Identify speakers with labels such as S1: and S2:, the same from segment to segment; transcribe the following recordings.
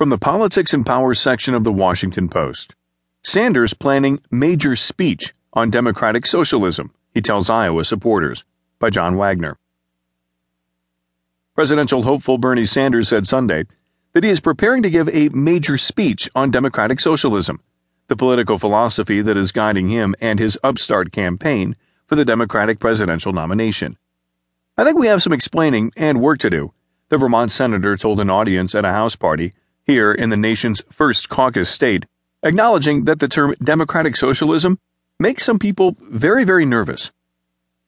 S1: From the Politics and Power section of the Washington Post Sanders planning major speech on democratic socialism, he tells Iowa supporters, by John Wagner. Presidential hopeful Bernie Sanders said Sunday that he is preparing to give a major speech on democratic socialism, the political philosophy that is guiding him and his upstart campaign for the Democratic presidential nomination. I think we have some explaining and work to do, the Vermont senator told an audience at a House party here in the nation's first caucus state, acknowledging that the term democratic socialism makes some people very, very nervous.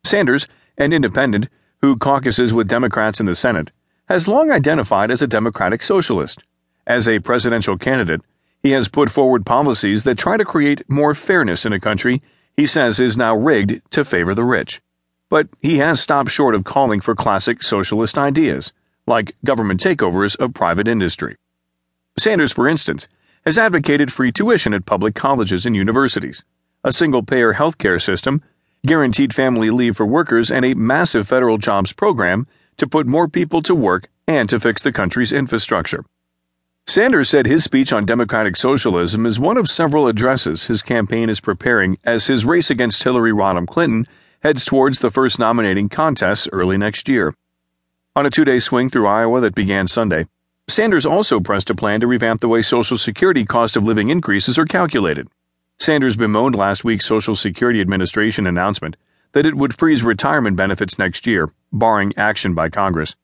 S1: Sanders, an independent who caucuses with Democrats in the Senate, has long identified as a democratic socialist. As a presidential candidate, he has put forward policies that try to create more fairness in a country he says is now rigged to favor the rich. But he has stopped short of calling for classic socialist ideas, like government takeovers of private industry. Sanders, for instance, has advocated free tuition at public colleges and universities, a single payer health care system, guaranteed family leave for workers, and a massive federal jobs program to put more people to work and to fix the country's infrastructure. Sanders said his speech on democratic socialism is one of several addresses his campaign is preparing as his race against Hillary Rodham Clinton heads towards the first nominating contest early next year. On a two day swing through Iowa that began Sunday, Sanders also pressed a plan to revamp the way Social Security cost of living increases are calculated. Sanders bemoaned last week's Social Security Administration announcement that it would freeze retirement benefits next year, barring action by Congress.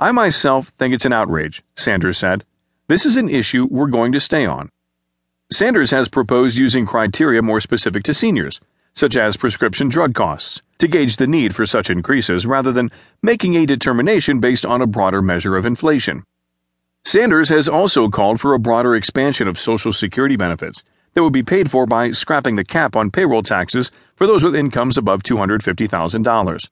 S1: I myself think it's an outrage, Sanders said. This is an issue we're going to stay on. Sanders has proposed using criteria more specific to seniors, such as prescription drug costs, to gauge the need for such increases rather than making a determination based on a broader measure of inflation. Sanders has also called for a broader expansion of Social Security benefits that would be paid for by scrapping the cap on payroll taxes for those with incomes above $250,000.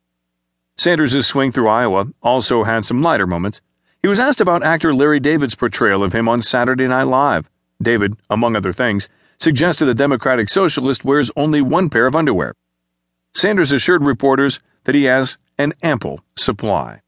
S1: Sanders' swing through Iowa also had some lighter moments. He was asked about actor Larry David's portrayal of him on Saturday Night Live. David, among other things, suggested the Democratic Socialist wears only one pair of underwear. Sanders assured reporters that he has an ample supply.